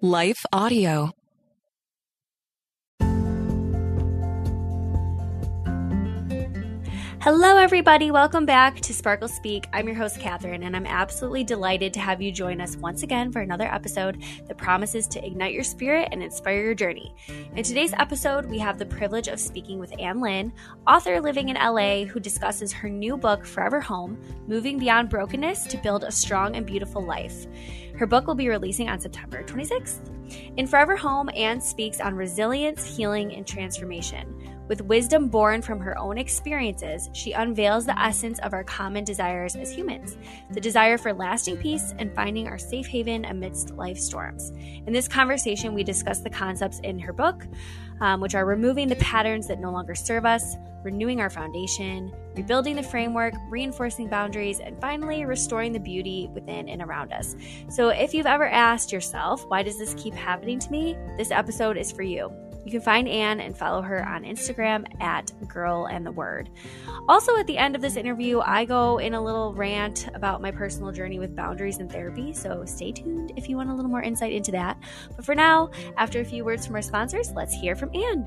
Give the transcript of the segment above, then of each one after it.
Life Audio. Hello, everybody. Welcome back to Sparkle Speak. I'm your host, Catherine, and I'm absolutely delighted to have you join us once again for another episode that promises to ignite your spirit and inspire your journey. In today's episode, we have the privilege of speaking with Anh Lin, author living in LA, who discusses her new book, Forever Home Moving Beyond Brokenness to Build a Strong and Beautiful Life. Her book will be releasing on September 26th. In Forever Home, Anne speaks on resilience, healing, and transformation. With wisdom born from her own experiences, she unveils the essence of our common desires as humans the desire for lasting peace and finding our safe haven amidst life storms. In this conversation, we discuss the concepts in her book, um, which are removing the patterns that no longer serve us, renewing our foundation, rebuilding the framework, reinforcing boundaries, and finally, restoring the beauty within and around us. So, if you've ever asked yourself, why does this keep happening to me? This episode is for you. You can find Anh and follow her on Instagram at Girl and the Word. Also, at the end of this interview, I go in a little rant about my personal journey with boundaries and therapy, so stay tuned if you want a little more insight into that. But for now, after a few words from our sponsors, let's hear from Anh.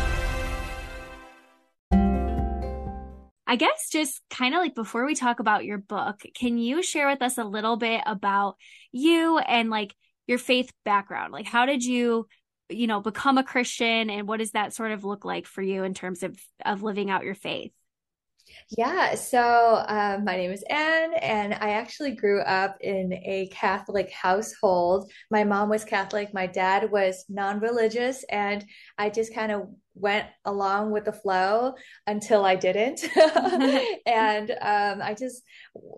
I guess just kind of like before we talk about your book, can you share with us a little bit about you and like your faith background? Like, how did you, you know, become a Christian and what does that sort of look like for you in terms of, of living out your faith? Yeah, so um, my name is Anh, and I actually grew up in a Catholic household. My mom was Catholic, my dad was non religious, and I just kind of went along with the flow until I didn't. and um, I just,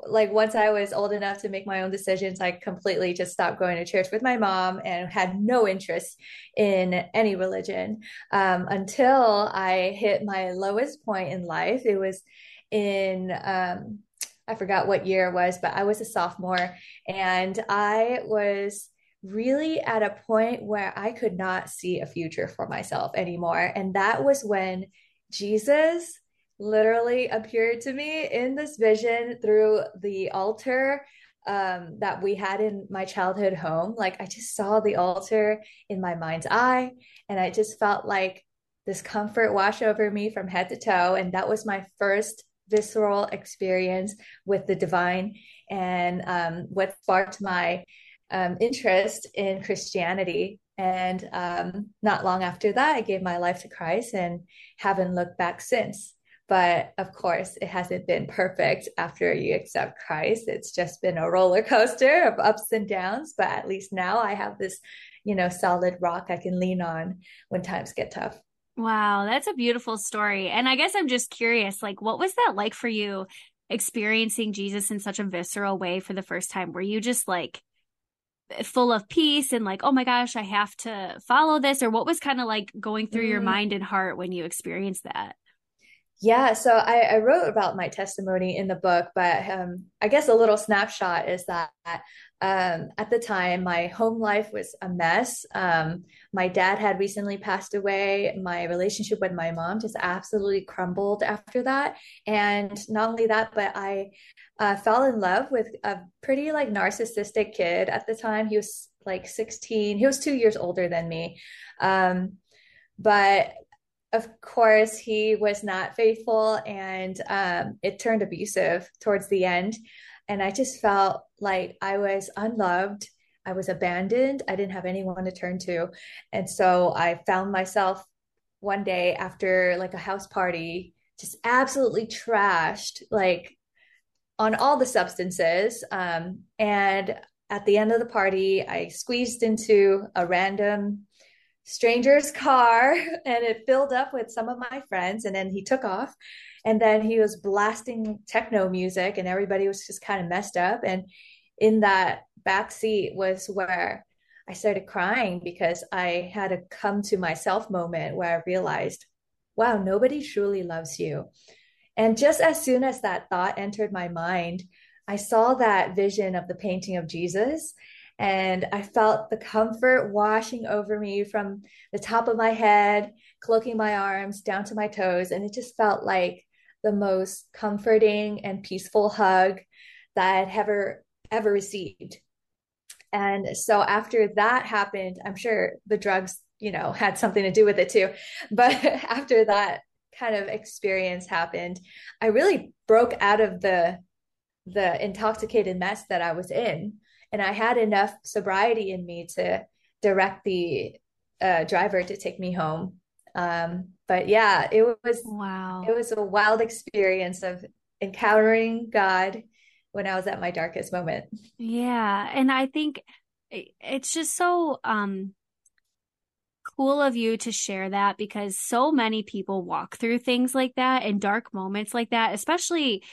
like, once I was old enough to make my own decisions, I completely just stopped going to church with my mom and had no interest in any religion um, until I hit my lowest point in life. It was in, um, I forgot what year it was, but I was a sophomore and I was really at a point where I could not see a future for myself anymore. And that was when Jesus literally appeared to me in this vision through the altar um, that we had in my childhood home. Like I just saw the altar in my mind's eye, and I just felt like this comfort wash over me from head to toe. And that was my first visceral experience with the divine and um, what sparked my um, interest in Christianity. And um, not long after that, I gave my life to Christ and haven't looked back since. But of course, it hasn't been perfect after you accept Christ. It's just been a roller coaster of ups and downs. But at least now I have this, you know, solid rock I can lean on when times get tough. Wow, that's a beautiful story. And I guess I'm just curious, like, what was that like for you experiencing Jesus in such a visceral way for the first time? Were you just like full of peace and like, oh my gosh, I have to follow this? Or what was kind of like going through mm. your mind and heart when you experienced that? Yeah, so I, I, wrote about my testimony in the book, but um, I guess a little snapshot is that um, at the time, my home life was a mess. Um, my dad had recently passed away. My relationship with my mom just absolutely crumbled after that. And not only that, but I uh, fell in love with a pretty like narcissistic kid at the time. He was like 16, he was two years older than me. Um, but of course, he was not faithful and um, it turned abusive towards the end. And I just felt like I was unloved. I was abandoned. I didn't have anyone to turn to. And so I found myself one day after like a house party, just absolutely trashed, like on all the substances. Um, and at the end of the party, I squeezed into a random stranger's car and it filled up with some of my friends. And then he took off and then he was blasting techno music and everybody was just kind of messed up. And in that back seat was where I started crying because I had a come to myself moment where I realized, wow, nobody truly loves you. And just as soon as that thought entered my mind, I saw that vision of the painting of Jesus. And I felt the comfort washing over me from the top of my head, cloaking my arms down to my toes. And it just felt like the most comforting and peaceful hug that I'd ever, ever received. And so after that happened, I'm sure the drugs, you know, had something to do with it too. But after that kind of experience happened, I really broke out of the the intoxicated mess that I was in. And I had enough sobriety in me to direct the uh, driver to take me home. Um, but yeah, it was wow. It was a wild experience of encountering God when I was at my darkest moment. Yeah. And I think it's just so um cool of you to share that because so many people walk through things like that and dark moments like that, especially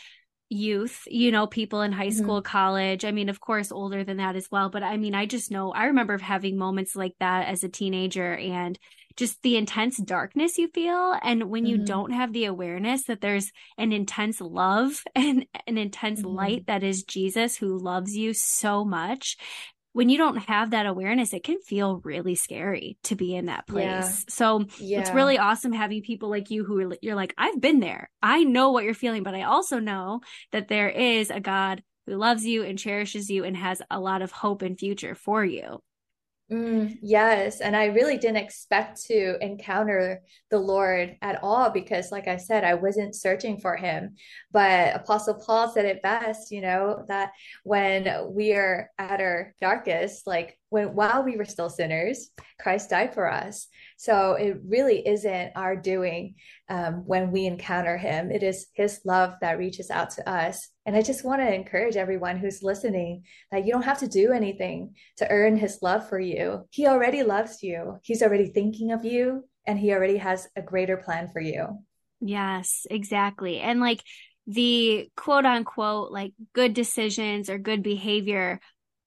youth, you know, people in high mm-hmm. school, college. I mean, of course, older than that as well. But I mean, I just know I remember having moments like that as a teenager and just the intense darkness you feel. And when you mm-hmm. don't have the awareness that there's an intense love and an intense mm-hmm. light that is Jesus who loves you so much, when you don't have that awareness, it can feel really scary to be in that place. Yeah. So yeah. it's really awesome having people like you who are, you're like, I've been there. I know what you're feeling, but I also know that there is a God who loves you and cherishes you and has a lot of hope and future for you. Mm, yes. And I really didn't expect to encounter the Lord at all because, like I said, I wasn't searching for him. But Apostle Paul said it best, you know, that when we are at our darkest, like when while we were still sinners, Christ died for us. So it really isn't our doing um, when we encounter him. It is his love that reaches out to us. And I just want to encourage everyone who's listening that you don't have to do anything to earn his love for you. He already loves you, he's already thinking of you, and he already has a greater plan for you. Yes, exactly. And like, the quote unquote like good decisions or good behavior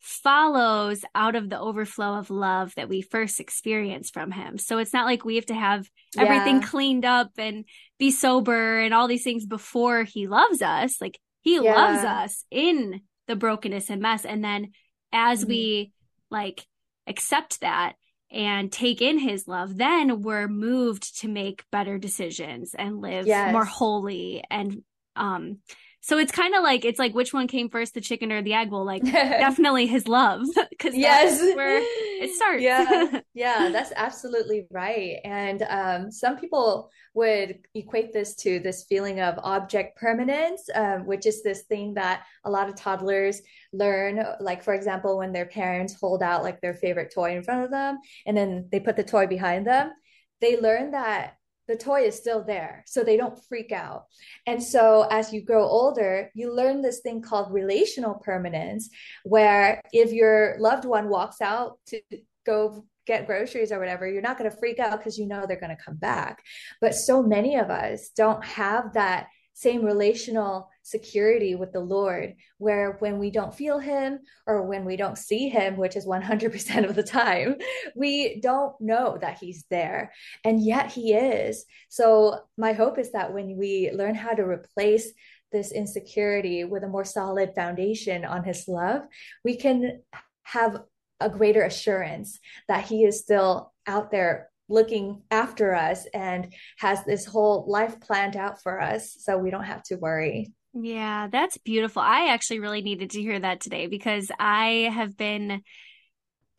follows out of the overflow of love that we first experience from him. So it's not like we have to have yeah. everything cleaned up and be sober and all these things before he loves us. Like he yeah. loves us in the brokenness and mess. And then as mm-hmm. we like accept that and take in his love, then we're moved to make better decisions and live yes. more holy and um so it's kind of like it's like which one came first, the chicken or the egg? Well, like definitely his love, because yes, where it starts. yeah, yeah, that's absolutely right. And um, some people would equate this to this feeling of object permanence, um, which is this thing that a lot of toddlers learn. Like for example, when their parents hold out like their favorite toy in front of them, and then they put the toy behind them, they learn that the toy is still there so they don't freak out. And so as you grow older you learn this thing called relational permanence where if your loved one walks out to go get groceries or whatever you're not going to freak out because you know they're going to come back. But so many of us don't have that same relational security with the Lord, where when we don't feel Him or when we don't see Him, which is 100% of the time, we don't know that He's there. And yet He is. So, my hope is that when we learn how to replace this insecurity with a more solid foundation on His love, we can have a greater assurance that He is still out there looking after us and has this whole life planned out for us so we don't have to worry. Yeah, that's beautiful. I actually really needed to hear that today because I have been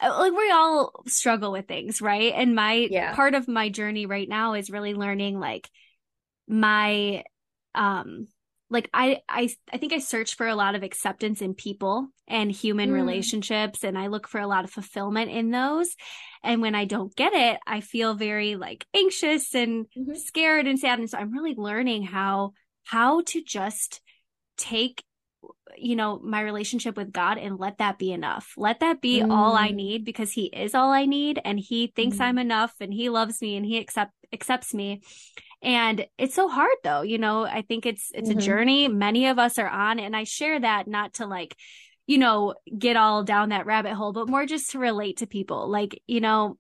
uh, like we all struggle with things, right? And my yeah. part of my journey right now is really learning like my um like I I I think I search for a lot of acceptance in people and human mm. relationships and I look for a lot of fulfillment in those. And when I don't get it, I feel very like anxious and mm-hmm. scared and sad and so I'm really learning how how to just take you know my relationship with God and let that be enough. Let that be mm. all I mm. need because he is all I need and he thinks mm. I'm enough and he loves me and he accept accepts me. And it's so hard though, you know, I think it's it's mm-hmm. a journey many of us are on and I share that not to like you know get all down that rabbit hole but more just to relate to people. Like, you know,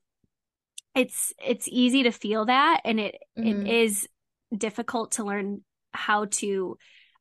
it's it's easy to feel that and it mm-hmm. it is difficult to learn how to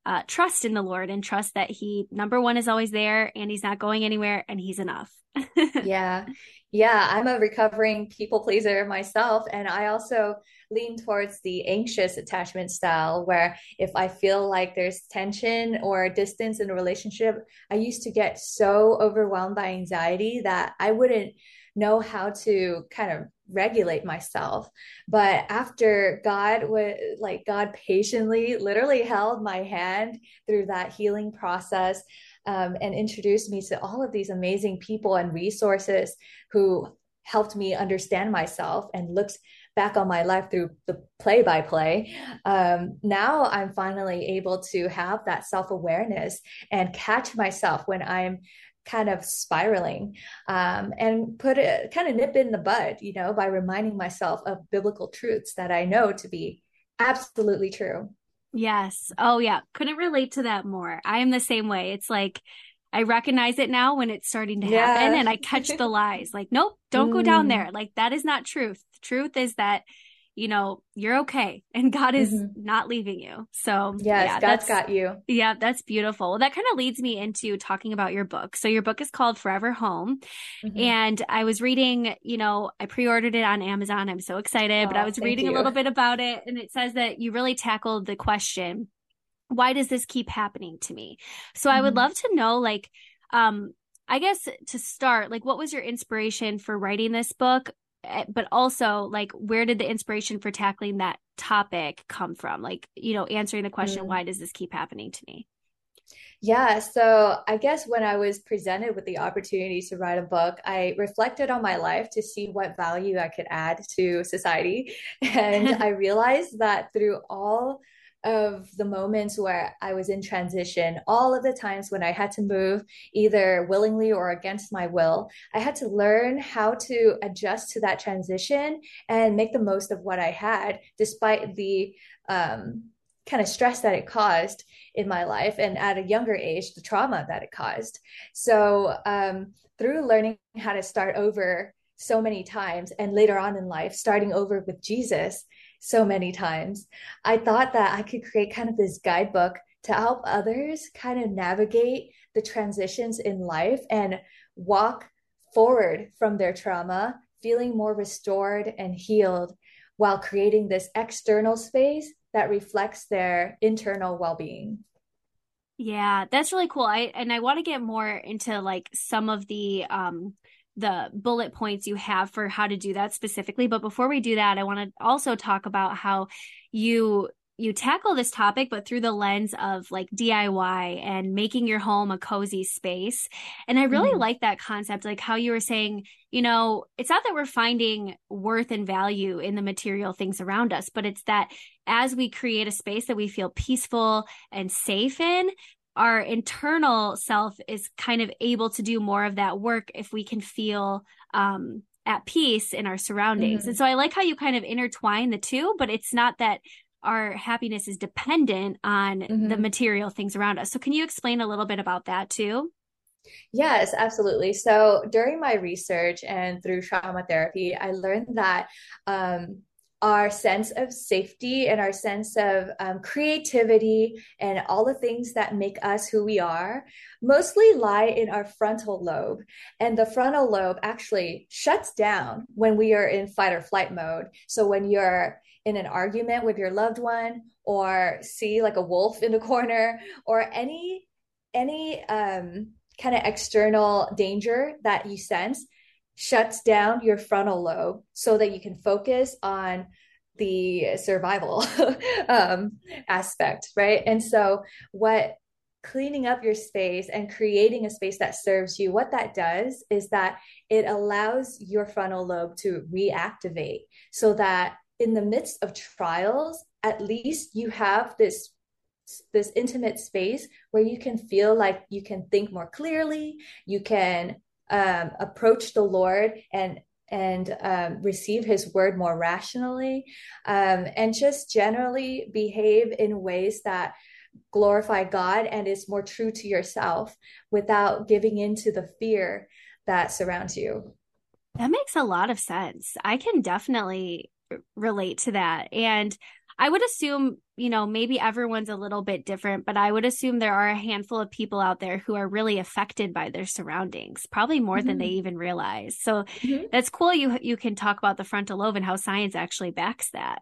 uh, trust in the Lord and trust that He, number one, is always there and He's not going anywhere and He's enough. yeah. Yeah. I'm a recovering people pleaser myself. And I also lean towards the anxious attachment style, where if I feel like there's tension or distance in a relationship, I used to get so overwhelmed by anxiety that I wouldn't know how to kind of regulate myself. But after god would like god patiently literally held my hand through that healing process um, and introduced me to all of these amazing people and resources who helped me understand myself and looked back on my life through the play by play. now I'm finally able to have that self awareness and catch myself when I'm kind of spiraling um, and put it kind of nip in the bud, you know, by reminding myself of biblical truths that I know to be absolutely true. Yes. Oh, yeah. Couldn't relate to that more. I am the same way. It's like, I recognize it now when it's starting to happen yeah. and I catch the lies. Like, nope, don't mm. go down mm. there. Like, that is not truth. The Truth is that you know, you're okay and God is mm-hmm. not leaving you. So, yes, yeah, God's got you. Yeah, that's beautiful. Well, that kind of leads me into talking about your book. So, your book is called Forever Home. Mm-hmm. And I was reading, you know, I pre ordered it on Amazon. I'm so excited, oh, but I was reading you. a little bit about it and it says that you really tackled the question why does this keep happening to me? So, mm-hmm. I would mm-hmm. love to know, like, um, I guess to start, like, what was your inspiration for writing this book? Eh, but also like where did the inspiration for tackling that topic come from like you know answering the question mm. why does this keep happening to me yeah, so I guess when I was presented with the opportunity to write a book, I reflected on my life to see what value I could add to society. And I realized that through all of the moments where I was in transition, all of the times when I had to move either willingly or against my will, I had to learn how to adjust to that transition and make the most of what I had, despite the um, kind of stress that it caused in my life and at a younger age, the trauma that it caused. So, um, through learning how to start over so many times and later on in life, starting over with Jesus, so many times. I thought that I could create kind of this guidebook to help others kind of navigate the transitions in life and walk forward from their trauma, feeling more restored and healed while creating this external space that reflects their internal well-being. Yeah, that's really cool. I and I want to get more into like some of the um the bullet points you have for how to do that specifically. But before we do that, I want to also talk about how you you tackle this topic, but through the lens of like DIY and making your home a cozy space. And I really mm. like that concept, like how you were saying, you know, it's not that we're finding worth and value in the material things around us, but it's that as we create a space that we feel peaceful and safe in, our internal self is kind of able to do more of that work if we can feel um, at peace in our surroundings. Mm-hmm. And so I like how you kind of intertwine the two, but it's not that our happiness is dependent on mm-hmm. the material things around us. So can you explain a little bit about that too? Yes, absolutely. So during my research and through trauma therapy, I learned that um, our sense of safety and our sense of um, creativity and all the things that make us who we are mostly lie in our frontal lobe. And the frontal lobe actually shuts down when we are in fight or flight mode. So when you're in an argument with your loved one or see like a wolf in the corner or any any um, kind of external danger that you sense shuts down your frontal lobe so that you can focus on the survival um, aspect, right? And so, what cleaning up your space and creating a space that serves you, what that does is that it allows your frontal lobe to reactivate so that in the midst of trials, at least you have this this intimate space where you can feel like you can think more clearly you can um, approach the lord and and um, receive his word more rationally um, and just generally behave in ways that glorify God and is more true to yourself without giving into the fear that surrounds you. That makes a lot of sense. I can definitely relate to that. And I would assume, you know, maybe everyone's a little bit different, but I would assume there are a handful of people out there who are really affected by their surroundings, probably more mm-hmm. than they mm-hmm. even realize. So mm-hmm. that's cool. You you can talk about the frontal lobe and how science actually backs that.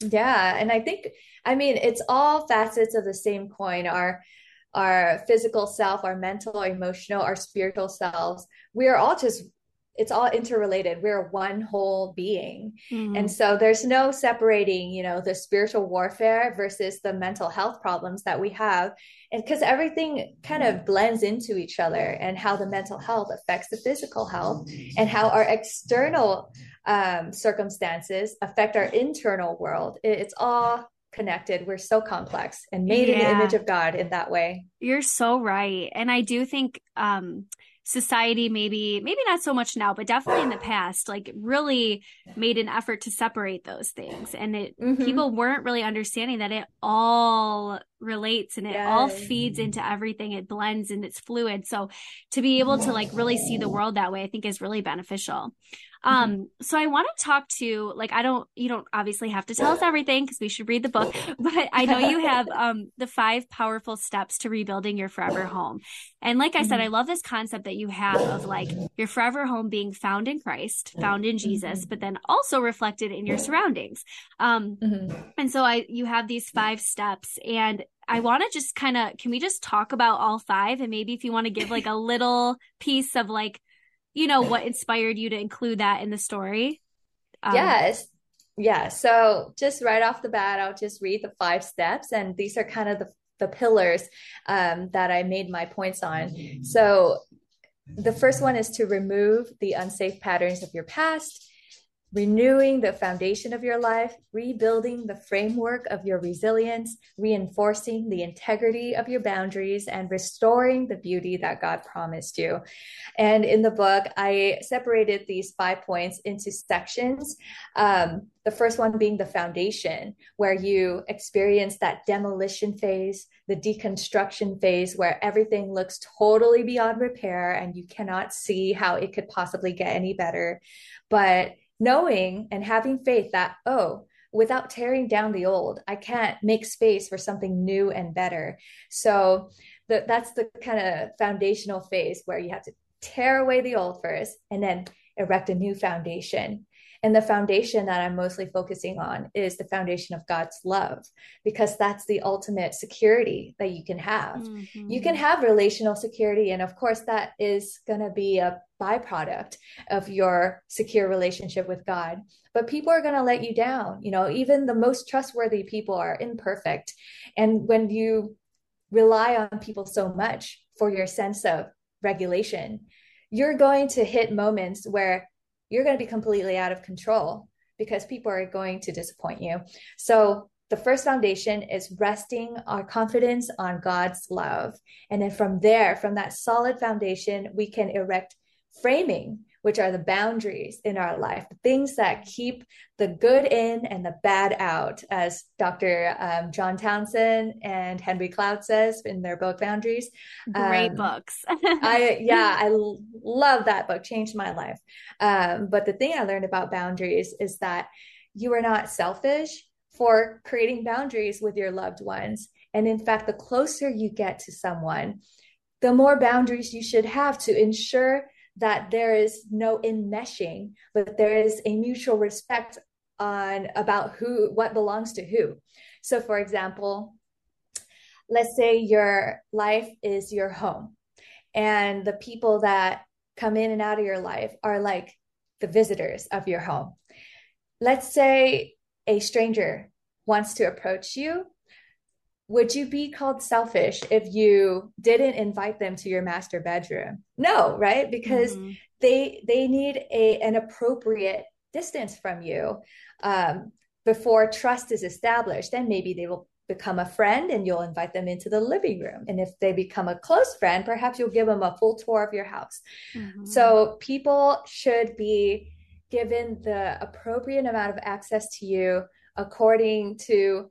Yeah, and I think I mean it's all facets of the same coin. Our our physical self, our mental, our emotional, our spiritual selves. We are all just it's all interrelated we're one whole being mm-hmm. and so there's no separating you know the spiritual warfare versus the mental health problems that we have and because everything kind of blends into each other and how the mental health affects the physical health and how our external um, circumstances affect our internal world it, it's all connected. We're so complex and made yeah. in the image of God in that way. You're so right. And I do think um society maybe maybe not so much now but definitely in the past like really made an effort to separate those things and it mm-hmm. people weren't really understanding that it all relates and it yes. all feeds into everything it blends and it's fluid so to be able to like really see the world that way i think is really beneficial Mm-hmm. Um, so I want to talk to like I don't you don't obviously have to tell us everything because we should read the book, but I know you have um the five powerful steps to rebuilding your forever home. And like I said, I mm-hmm. love this concept that you have of like your forever home being found in Christ, found in Jesus, mm-hmm. but then also reflected in your surroundings. Um mm-hmm. and so I you have these five steps and I want to just kind of can we just talk about all five and maybe if you want to give like a little piece of like you know, what inspired you to include that in the story? Um, yes. Yeah. So just right off the bat, I'll just read the five steps. And these are kind of the, the pillars um, that I made my points on. So the first one is to remove the unsafe patterns of your past renewing the foundation of your life, rebuilding the framework of your resilience, reinforcing the integrity of your boundaries, and restoring the beauty that God promised you. And in the book, I separated these five points into sections. Um, the first one being the foundation, where you experience that demolition phase, the deconstruction phase, where everything looks totally beyond repair and you cannot see how it could possibly get any better. But knowing and having faith that, oh, without tearing down the old, I can't make space for something new and better. So the, that's the kind of foundational phase where you have to tear away the old first and then erect a new foundation. And the foundation that I'm mostly focusing on is the foundation of God's love, because that's the ultimate security that you can have. Mm-hmm. You can have relational security. And of course, that is going to be a byproduct of your secure relationship with God. But people are going to let you down. You know, even the most trustworthy people are imperfect. And when you rely on people so much for your sense of regulation, you're going to hit moments where you're going to be completely out of control because people are going to disappoint you. So the first foundation is resting our confidence on God's love. And then from there, from that solid foundation, we can erect framing which are the boundaries in our life, the things that keep the good in and the bad out, as Dr. Um, John Townsend and Henry Cloud says in their book Boundaries. Great um, books. I yeah, I love that book. Changed my life. Um, but the thing I learned about boundaries is that you are not selfish for creating boundaries with your loved ones. And in fact, the closer you get to someone, the more boundaries you should have to ensure that there is no enmeshing, but there is a mutual respect on about who what belongs to who. So for example, let's say your life is your home and the people that come in and out of your life are like the visitors of your home. Let's say a stranger wants to approach you, would you be called selfish if you didn't invite them to your master bedroom? No, right? Because mm-hmm. they they need a an appropriate distance from you um, before trust is established. Then maybe they will become a friend and you'll invite them into the living room. And if they become a close friend, perhaps you'll give them a full tour of your house. Mm-hmm. So people should be given the appropriate amount of access to you according to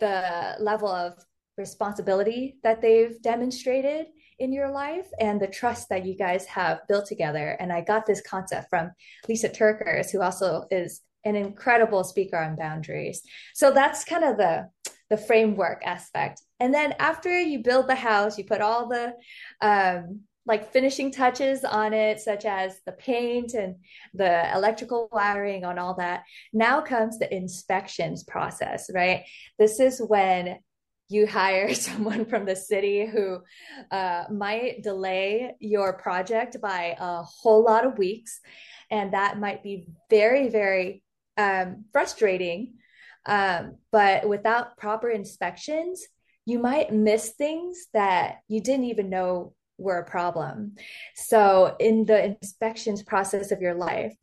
the level of responsibility that they've demonstrated in your life and the trust that you guys have built together. And I got this concept from Lysa TerKeurst, who also is an incredible speaker on boundaries. So that's kind of the the framework aspect. And then after you build the house, you put all the um, like finishing touches on it, such as the paint and the electrical wiring on all that. Now comes the inspections process, right? This is when you hire someone from the city who uh, might delay your project by a whole lot of weeks. And that might be very, very um, frustrating. Um, but without proper inspections, you might miss things that you didn't even know were a problem. So, in the inspections process of your life,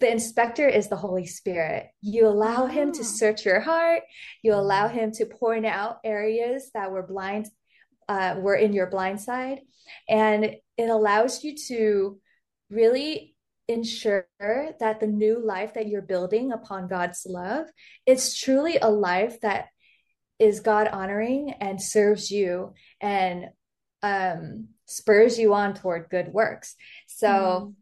the inspector is the Holy Spirit. You allow him to ah. search your heart. You allow him to point out areas that were blind, uh, were in your blind side, and it allows you to really ensure that the new life that you're building upon God's love is truly a life that is God honoring and serves you and um, spurs you on toward good works. So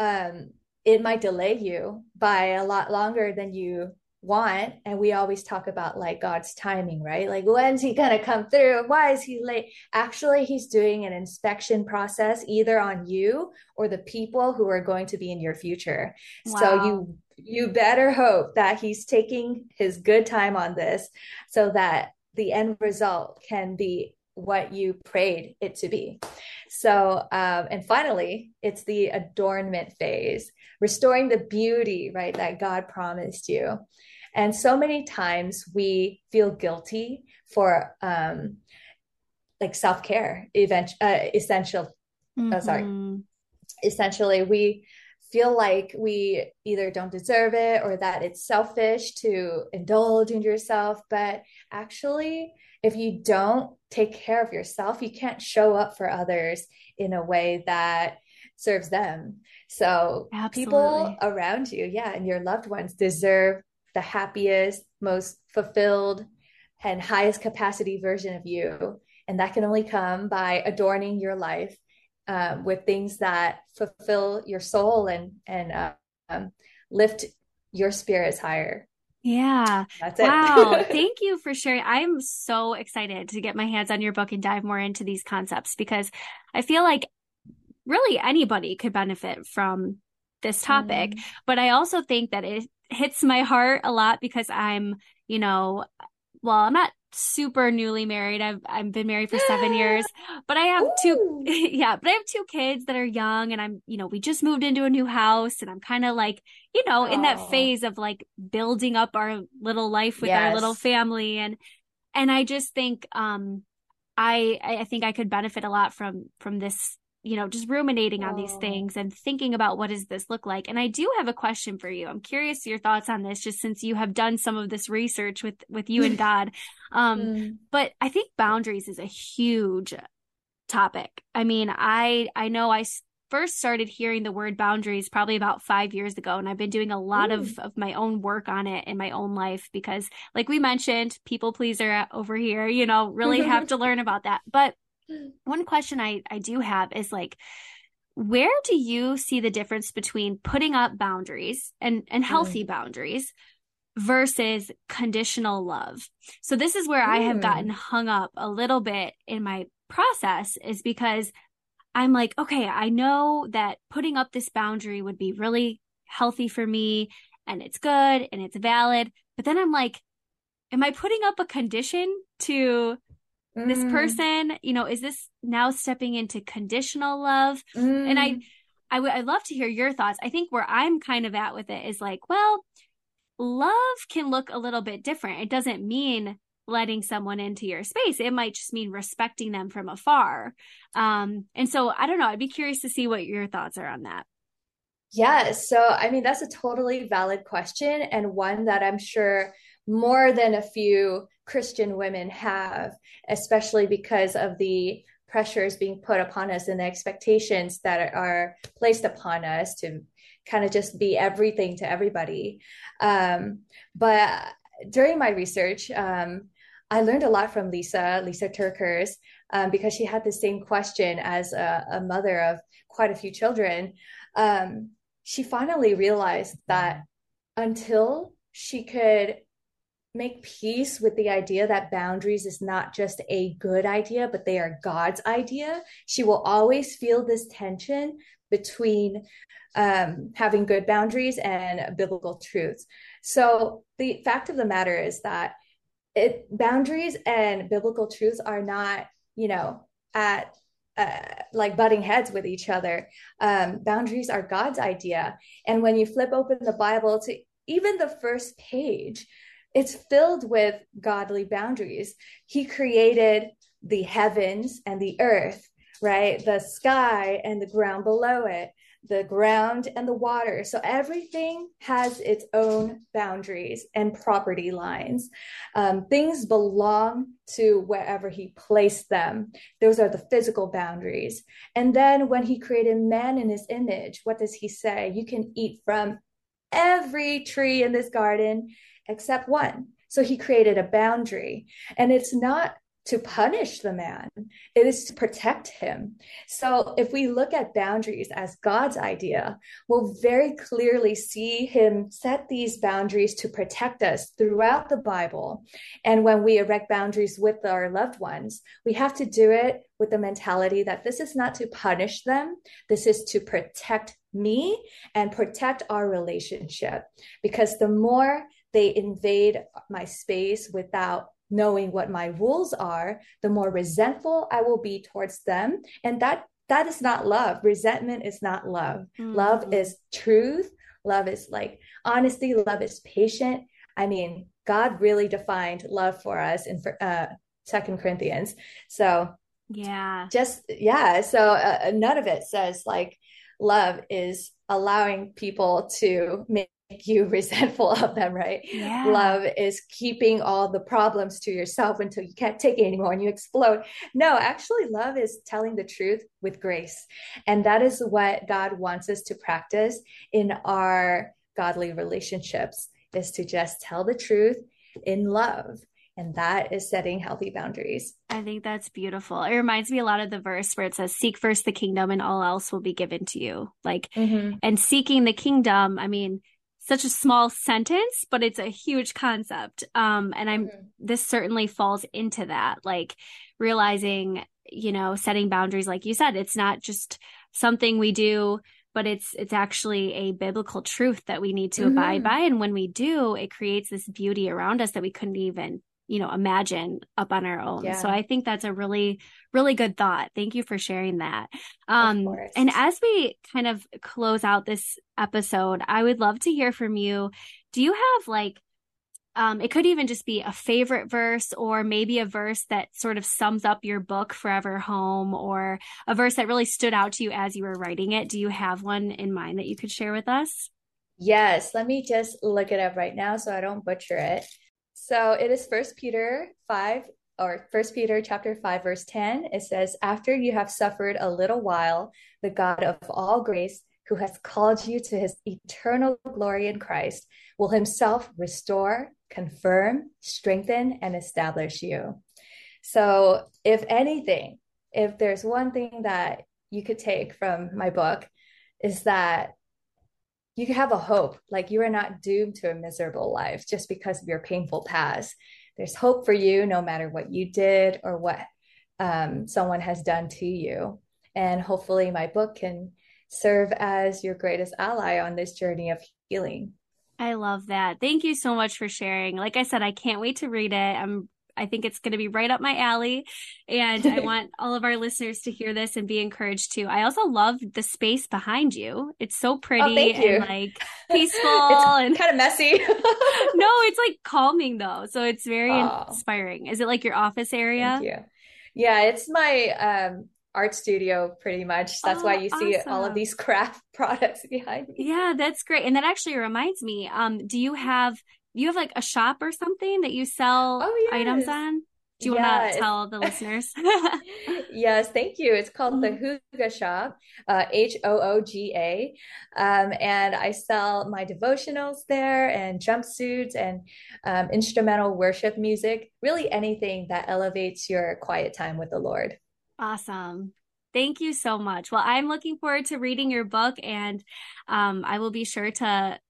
mm. um, it might delay you by a lot longer than you want and we always talk about like god's timing right like when's he gonna come through why is he late actually he's doing an inspection process either on you or the people who are going to be in your future wow. so you you better hope that he's taking his good time on this so that the end result can be what you prayed it to be so um, and finally it's the adornment phase restoring the beauty right that god promised you and so many times we feel guilty for um, like self care, event uh, essential. Mm-hmm. Oh, sorry, essentially we feel like we either don't deserve it or that it's selfish to indulge in yourself. But actually, if you don't take care of yourself, you can't show up for others in a way that serves them. So Absolutely. people around you, yeah, and your loved ones deserve the happiest, most fulfilled, and highest capacity version of you. And that can only come by adorning your life um, with things that fulfill your soul and and um, lift your spirits higher. Yeah. That's it. Wow. Thank you for sharing. I'm so excited to get my hands on your book and dive more into these concepts because I feel like really anybody could benefit from this topic. Mm. But I also think that it hits my heart a lot because I'm, you know, well, I'm not super newly married. I've I've been married for seven years, but I have Ooh. two yeah, but I have two kids that are young and I'm, you know, we just moved into a new house and I'm kind of like, you know, in that phase of like building up our little life with yes. our little family and and I just think um I I think I could benefit a lot from from this you know, just ruminating on these things and thinking about what does this look like. And I do have a question for you. I'm curious your thoughts on this, just since you have done some of this research with with you and God. Um, mm. But I think boundaries is a huge topic. I mean, I I know I first started hearing the word boundaries probably about five years ago, and I've been doing a lot of of my own work on it in my own life because, like we mentioned, people pleaser over here. You know, really have to learn about that, but one question I, I do have is like, where do you see the difference between putting up boundaries and, and healthy mm. boundaries versus conditional love? So this is where mm. I have gotten mm. hung up a little bit in my process is because I'm like, okay, I know that putting up this boundary would be really healthy for me and it's good and it's valid. But then I'm like, am I putting up a condition to mm. this person you know is this now stepping into conditional love mm. and i I would I'd love to hear your thoughts. I think where I'm kind of at with it is like, well, love can look a little bit different. It doesn't mean letting someone into your space. It might just mean respecting them from afar. Um, and so I don't know. I'd be curious to see what your thoughts are on that. Yeah. So, I mean, that's a totally valid question and one that I'm sure more than a few Christian women have, especially because of the pressures being put upon us and the expectations that are placed upon us to kind of just be everything to everybody. Um, but during my research, um, I learned a lot from Lysa, Lysa TerKeurst, um, because she had the same question as a, a mother of quite a few children. Um, she finally realized that until she could make peace with the idea that boundaries is not just a good idea, but they are God's idea, she will always feel this tension between um, having good boundaries and biblical truths. So the fact of the matter is that it boundaries and biblical truths are not, you know, at uh, like butting heads with each other. Um, boundaries are God's idea. And when you flip open the Bible to even the first page, it's filled with godly boundaries. He created the heavens and the earth, right? The sky and the ground below it the ground and the water. So everything has its own boundaries and property lines. Um, things belong to wherever he placed them. Those are the physical boundaries. And then when he created man in his image, what does he say? You can eat from every tree in this garden except one. So he created a boundary. And it's not to punish the man, it is to protect him. So, if we look at boundaries as God's idea, we'll very clearly see him set these boundaries to protect us throughout the Bible. And when we erect boundaries with our loved ones, we have to do it with the mentality that this is not to punish them, this is to protect me and protect our relationship. Because the more they invade my space without knowing what my rules are, the more resentful I will be towards them. And that that is not love. Resentment is not love. Mm-hmm. Love is truth. Love is like honesty. Love is patient. I mean, God really defined love for us in uh, Second Corinthians. So yeah, just yeah. So uh, none of it says like love is allowing people to make you resentful of them, right? Yeah. Love is keeping all the problems to yourself until you can't take it anymore and you explode. No, actually, love is telling the truth with grace. And that is what God wants us to practice in our godly relationships is to just tell the truth in love and that is setting healthy boundaries. I think that's beautiful. It reminds me a lot of the verse where it says, Seek first the kingdom and all else will be given to you. Like, mm-hmm. and seeking the kingdom, I mean, such a small sentence, but it's a huge concept. Um, and I'm, mm-hmm. this certainly falls into that, like realizing, you know, setting boundaries, like you said, it's not just something we do, but it's, it's actually a biblical truth that we need to mm-hmm. abide by. And when we do, it creates this beauty around us that we couldn't even you know imagine up on our own. Yeah. so i think that's a really really good thought. Thank you for sharing that. Um and as we kind of close out this episode i would love to hear from you. Do you have like um, it could even just be a favorite verse or maybe a verse that sort of sums up your book forever home or a verse that really stood out to you as you were writing it? Do you have one in mind that you could share with us? Yes. Let me just look it up right now so i don't butcher it so it is First Peter 5 or First Peter chapter 5 verse 10. It says, "After you have suffered a little while, the God of all grace, who has called you to his eternal glory in Christ, will himself restore, confirm, strengthen and establish you." So, if anything, if there's one thing that you could take from my book is that you have a hope. Like you are not doomed to a miserable life just because of your painful past. There's hope for you no matter what you did or what um, someone has done to you. And hopefully my book can serve as your greatest ally on this journey of healing. I love that. Thank you so much for sharing. Like i said i can't wait to read it. I'm I think it's going to be right up my alley. And I want all of our listeners to hear this and be encouraged too. I also love the space behind you. It's so pretty oh, and like peaceful and kind of messy. no, it's like calming though. So it's very oh. inspiring. Is it like your office area? Thank you. Yeah, it's my um art studio pretty much. That's oh, why you see awesome. all of these craft products behind me. Yeah, that's great. And that actually reminds me, um, do you have you have like a shop or something that you sell oh, yes. items on? Do you yeah, want to tell the listeners? yes, thank you. It's called mm-hmm. the Hooga Shop, uh, H O O G A. Um, and I sell my devotionals there and jumpsuits and um, instrumental worship music, really anything that elevates your quiet time with the Lord. Awesome. Thank you so much. Well, I'm looking forward to reading your book and um, I will be sure to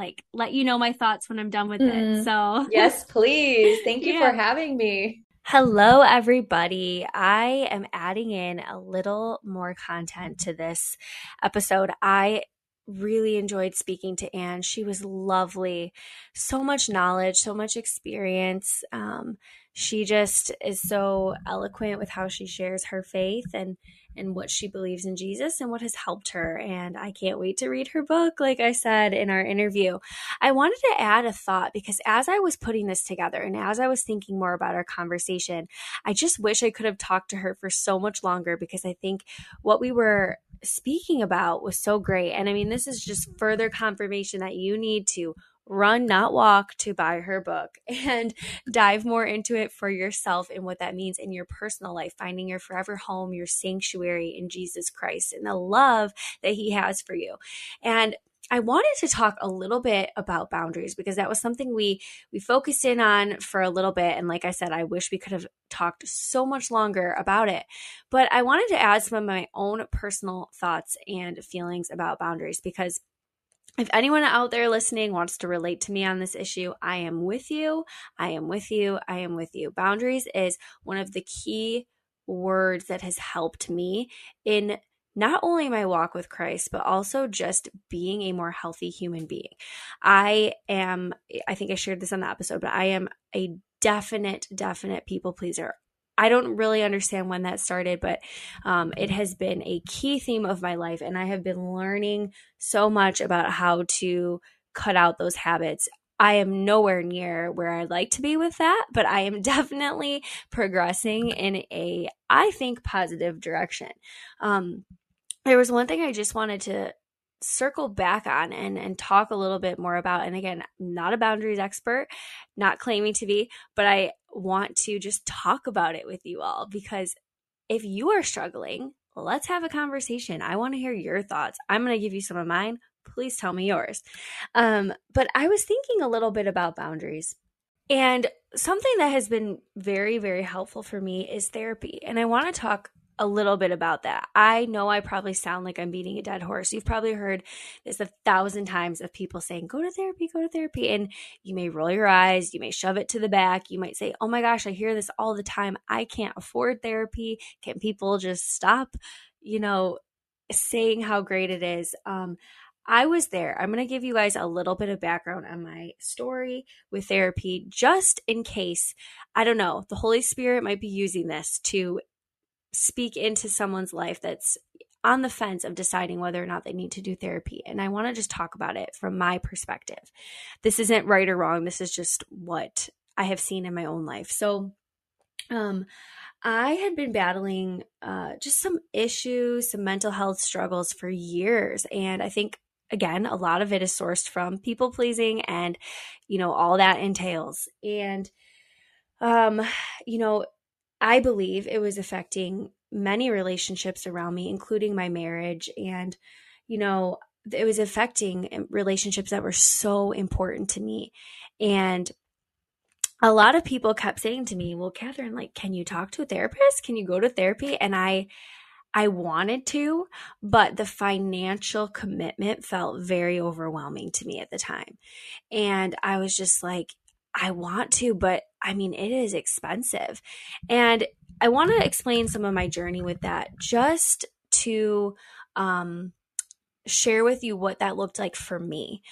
like let you know my thoughts when I'm done with mm. it. So, yes, please. Thank you yeah. for having me. Hello, everybody. I am adding in a little more content to this episode. I really enjoyed speaking to Anh. She was lovely. So much knowledge, so much experience. Um, she just is so eloquent with how she shares her faith and and what she believes in Jesus and what has helped her and I can't wait to read her book like I said in our interview. I wanted to add a thought because as I was putting this together and as I was thinking more about our conversation, I just wish I could have talked to her for so much longer because I think what we were speaking about was so great. And I mean, this is just further confirmation that you need to run, not walk, to buy her book and dive more into it for yourself and what that means in your personal life, finding your forever home, your sanctuary in Jesus Christ and the love that He has for you. And I wanted to talk a little bit about boundaries because that was something we we focused in on for a little bit and like I said I wish we could have talked so much longer about it. But I wanted to add some of my own personal thoughts and feelings about boundaries because if anyone out there listening wants to relate to me on this issue, I am with you. I am with you. I am with you. Boundaries is one of the key words that has helped me in not only my walk with Christ, but also just being a more healthy human being. I am, I think I shared this on the episode, but I am a definite, definite people pleaser. I don't really understand when that started, but um, it has been a key theme of my life. And I have been learning so much about how to cut out those habits. I am nowhere near where I'd like to be with that, but I am definitely progressing in a, I think, positive direction. Um, there was one thing I just wanted to circle back on and and talk a little bit more about and again not a boundaries expert not claiming to be but i want to just talk about it with you all because if you are struggling let's have a conversation. I want to hear your thoughts. I'm going to give you some of mine. Please tell me yours. Um but i was thinking a little bit about boundaries. And something that has been very very helpful for me is therapy. And i want to talk a little bit about that. I know I probably sound like I'm beating a dead horse. You've probably heard this a thousand times of people saying, go to therapy, go to therapy. And you may roll your eyes, you may shove it to the back. You might say, oh my gosh, I hear this all the time. I can't afford therapy. Can people just stop, you know, saying how great it is? Um, I was there. I'm going to give you guys a little bit of background on my story with therapy, just in case, I don't know, the Holy Spirit might be using this to speak into someone's life that's on the fence of deciding whether or not they need to do therapy. And I want to just talk about it from my perspective. This isn't right or wrong. This is just what I have seen in my own life. So, um, I had been battling uh, just some issues, some mental health struggles for years. And I think, again, a lot of it is sourced from people pleasing and, you know, all that entails. And, um, you know, I believe it was affecting many relationships around me, including my marriage. And, you know, it was affecting um, relationships that were so important to me. And a lot of people kept saying to me, Well, Catherine, like, can you talk to a therapist? Can you go to therapy? And I, I wanted to, but the financial commitment felt very overwhelming to me at the time. And I was just like, I want to, but I mean, it is expensive. And I want to explain some of my journey with that just to um, share with you what that looked like for me.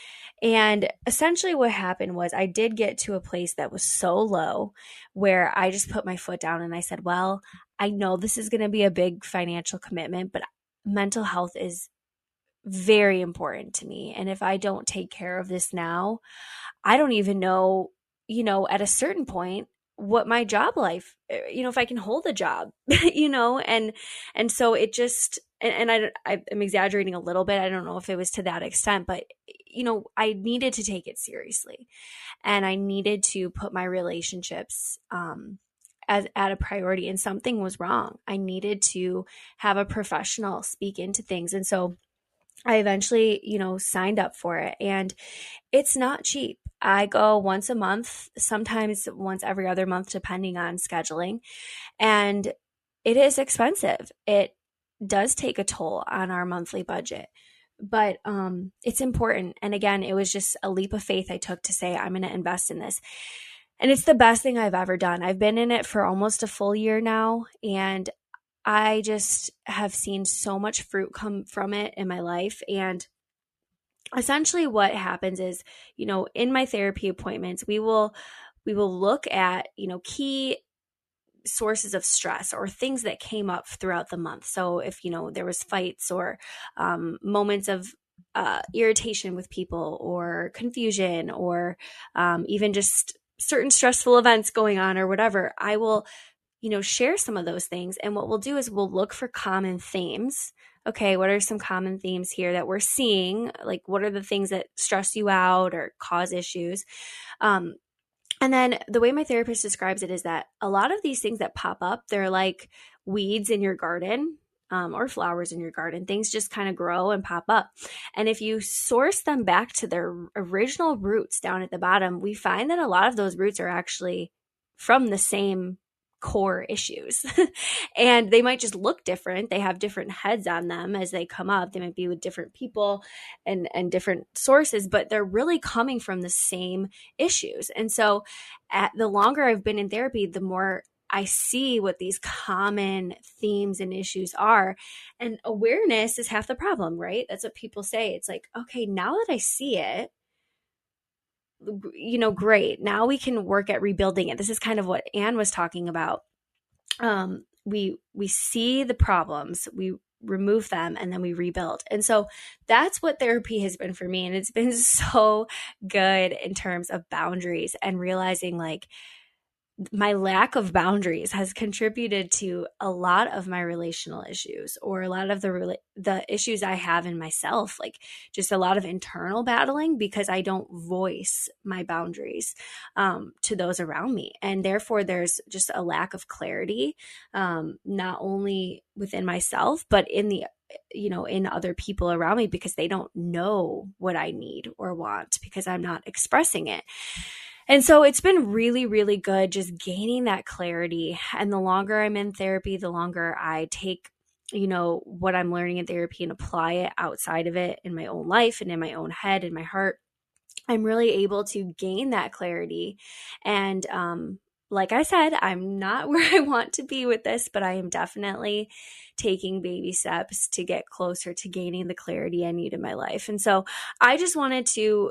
And essentially, what happened was I did get to a place that was so low where I just put my foot down and I said, Well, I know this is going to be a big financial commitment, but mental health is very important to me. And if I don't take care of this now, I don't even know, you know, at a certain point, what my job life eh, you know if i can hold a job you know and and so it just and, and I, I am exaggerating a little bit. I don't know if it was to that extent but you know i needed to take it seriously. And i needed to put my relationships um as at a priority and something was wrong. I needed to have a professional speak into things. And so I eventually, you know, signed up for it and it's not cheap. I go once a month, sometimes once every other month, depending on scheduling. And it is expensive. It does take a toll on our monthly budget, but um, it's important. And again, it was just a leap of faith I took to say, I'm going to invest in this. And it's the best thing I've ever done. I've been in it for almost a full year now. And I just have seen so much fruit come from it in my life. And essentially what happens is, you know, in my therapy appointments, we will we will look at, you know, key sources of stress or things that came up throughout the month. So if, you know, there was fights or um, moments of uh, irritation with people or confusion or um, even just certain stressful events going on or whatever, I will you know, share some of those things. And what we'll do is we'll look for common themes. Okay, what are some common themes here that we're seeing? Like, what are the things that stress you out or cause issues? Um, and then the way my therapist describes it is that a lot of these things that pop up, they're like weeds in your garden. Um, or flowers in your garden. Things just kind of grow and pop up. And if you source them back to their original roots down at the bottom, we find that a lot of those roots are actually from the same core issues. and they might just look different. They have different heads on them as they come up. They might be with different people and and different sources, but they're really coming from the same issues. And so at the longer I've been in therapy, the more I see what these common themes and issues are. And awareness is half the problem, right? That's what people say. It's like, okay, now that I see it, you know, great. Now we can work at rebuilding it. This is kind of what Anh was talking about. Um, we we see the problems, we remove them, and then we rebuild. And so that's what therapy has been for me. And it's been so good in terms of boundaries and realizing like my lack of boundaries has contributed to a lot of my relational issues or a lot of the the issues I have in myself like just a lot of internal battling because I don't voice my boundaries um, to those around me. And therefore there's just a lack of clarity um, not only within myself but in the you know in other people around me because they don't know what I need or want because I'm not expressing it and so it's been really, really good just gaining that clarity. And the longer I'm in therapy, the longer I take you know what i'm learning in therapy and apply it outside of it in my own life and in my own head and my heart i'm really able to gain that clarity and um like i said i'm not where i want to be with this but i am definitely taking baby steps to get closer to gaining the clarity i need in my life and so i just wanted to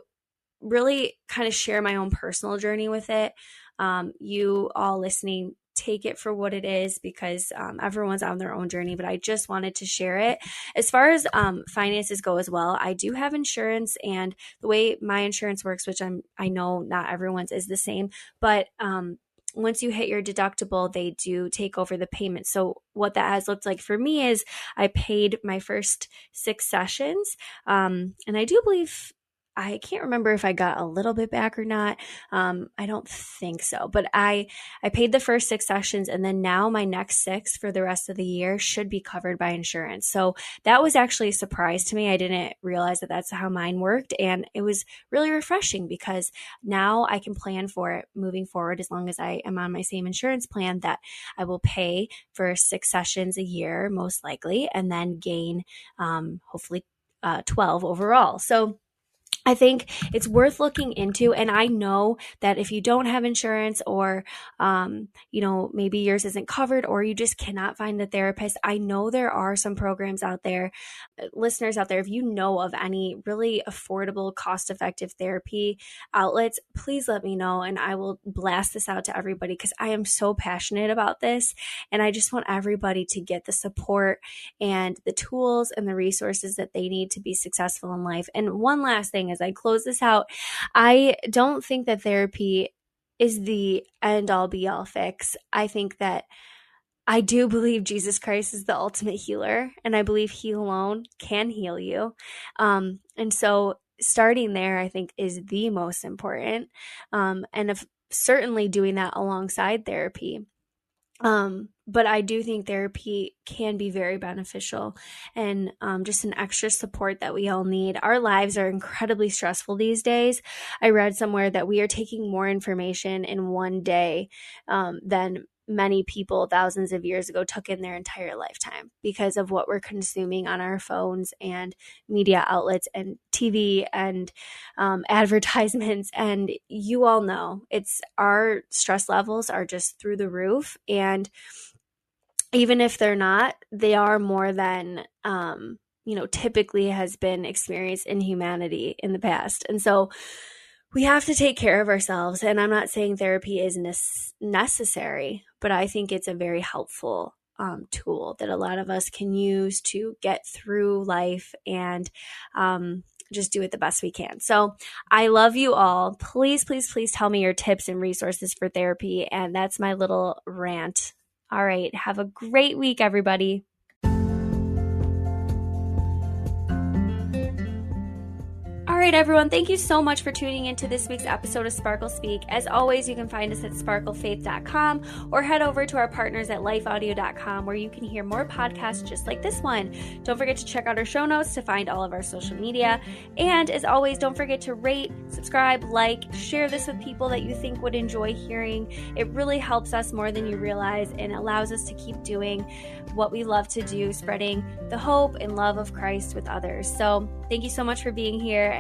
really kind of share my own personal journey with it. Um, you all listening, take it for what it is because um, everyone's on their own journey, but I just wanted to share it. As far as um, finances go as well, I do have insurance, and the way my insurance works, which I'm I know not everyone's is the same, but um, once you hit your deductible, they do take over the payment. So, what that has looked like for me is I paid my first six sessions. Um, and I do believe I can't remember if I got a little bit back or not. Um, I don't think so, but I I paid the first six sessions, and then now my next six for the rest of the year should be covered by insurance. So that was actually a surprise to me. I didn't realize that that's how mine worked, and it was really refreshing because now I can plan for it moving forward as long as I am on my same insurance plan that I will pay for six sessions a year, most likely, and then gain um, hopefully uh, twelve overall. So I think it's worth looking into. And I know that if you don't have insurance or, um, you know, maybe yours isn't covered or you just cannot find a therapist, I know there are some programs out there, uh, listeners out there, if you know of any really affordable, cost effective therapy outlets, please let me know and I will blast this out to everybody because I am so passionate about this. And I just want everybody to get the support and the tools and the resources that they need to be successful in life. And one last thing is as I close this out, I don't think that therapy is the end all be all fix. I think that I do believe Jesus Christ is the ultimate healer, and I believe He alone can heal you. Um, and so, starting there, I think, is the most important. Um, and if certainly doing that alongside therapy. Um, but I do think therapy can be very beneficial and um, just an extra support that we all need. Our lives are incredibly stressful these days. I read somewhere that we are taking more information in one day um, than many people thousands of years ago took in their entire lifetime because of what we're consuming on our phones and media outlets and TV and um, advertisements. And you all know it's our stress levels are just through the roof. And even if they're not, they are more than, um, you know, typically has been experienced in humanity in the past. And so, we have to take care of ourselves. And I'm not saying therapy is ne- necessary, but I think it's a very helpful um, tool that a lot of us can use to get through life and um, just do it the best we can. So I love you all. Please, please, please tell me your tips and resources for therapy. And that's my little rant. All right. Have a great week, everybody. All right, everyone, thank you so much for tuning into this week's episode of Sparkle Speak. As always, you can find us at sparklefaith.com or head over to our partners at lifeaudio.com where you can hear more podcasts just like this one. Don't forget to check out our show notes to find all of our social media. And as always, don't forget to rate, subscribe, like, share this with people that you think would enjoy hearing. It really helps us more than you realize and allows us to keep doing what we love to do, spreading the hope and love of Christ with others. So, thank you so much for being here,